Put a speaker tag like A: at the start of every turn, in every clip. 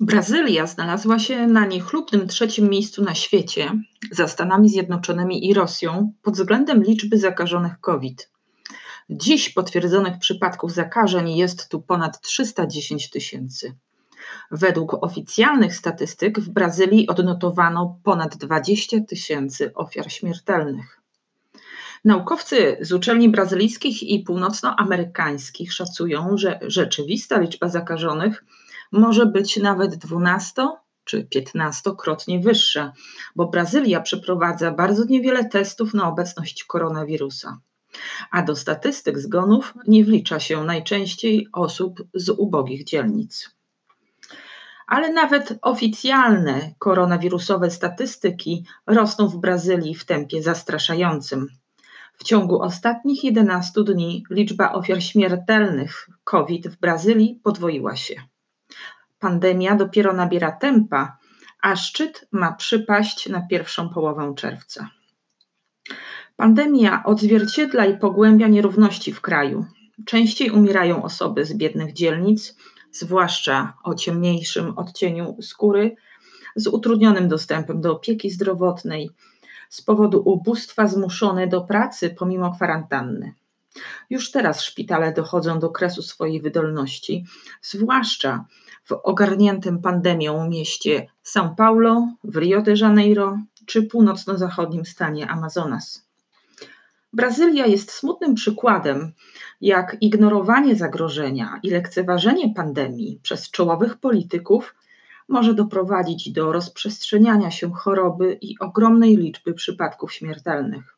A: Brazylia znalazła się na niechlubnym trzecim miejscu na świecie za Stanami Zjednoczonymi i Rosją pod względem liczby zakażonych COVID. Dziś potwierdzonych przypadków zakażeń jest tu ponad 310 tysięcy. Według oficjalnych statystyk w Brazylii odnotowano ponad 20 tysięcy ofiar śmiertelnych. Naukowcy z uczelni brazylijskich i północnoamerykańskich szacują, że rzeczywista liczba zakażonych może być nawet 12 czy 15-krotnie wyższa, bo Brazylia przeprowadza bardzo niewiele testów na obecność koronawirusa. A do statystyk zgonów nie wlicza się najczęściej osób z ubogich dzielnic. Ale nawet oficjalne koronawirusowe statystyki rosną w Brazylii w tempie zastraszającym. W ciągu ostatnich 11 dni liczba ofiar śmiertelnych COVID w Brazylii podwoiła się. Pandemia dopiero nabiera tempa, a szczyt ma przypaść na pierwszą połowę czerwca. Pandemia odzwierciedla i pogłębia nierówności w kraju. Częściej umierają osoby z biednych dzielnic, zwłaszcza o ciemniejszym odcieniu skóry, z utrudnionym dostępem do opieki zdrowotnej, z powodu ubóstwa zmuszone do pracy pomimo kwarantanny. Już teraz szpitale dochodzą do kresu swojej wydolności, zwłaszcza w ogarniętym pandemią mieście São Paulo, w Rio de Janeiro czy północno-zachodnim stanie Amazonas. Brazylia jest smutnym przykładem, jak ignorowanie zagrożenia i lekceważenie pandemii przez czołowych polityków może doprowadzić do rozprzestrzeniania się choroby i ogromnej liczby przypadków śmiertelnych.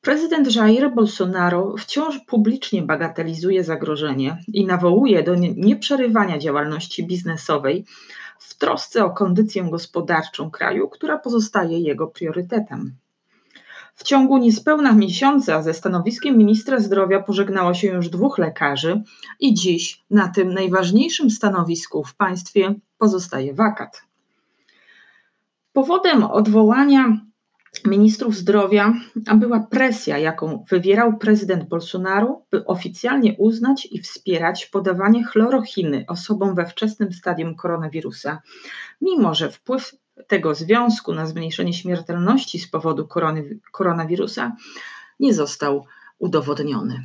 A: Prezydent Jair Bolsonaro wciąż publicznie bagatelizuje zagrożenie i nawołuje do nieprzerywania działalności biznesowej w trosce o kondycję gospodarczą kraju, która pozostaje jego priorytetem. W ciągu niespełna miesiąca ze stanowiskiem ministra zdrowia pożegnało się już dwóch lekarzy i dziś na tym najważniejszym stanowisku w państwie pozostaje wakat. Powodem odwołania ministrów zdrowia była presja, jaką wywierał prezydent Bolsonaro, by oficjalnie uznać i wspierać podawanie chlorochiny osobom we wczesnym stadium koronawirusa, mimo że wpływ tego związku na zmniejszenie śmiertelności z powodu koronawirusa nie został udowodniony.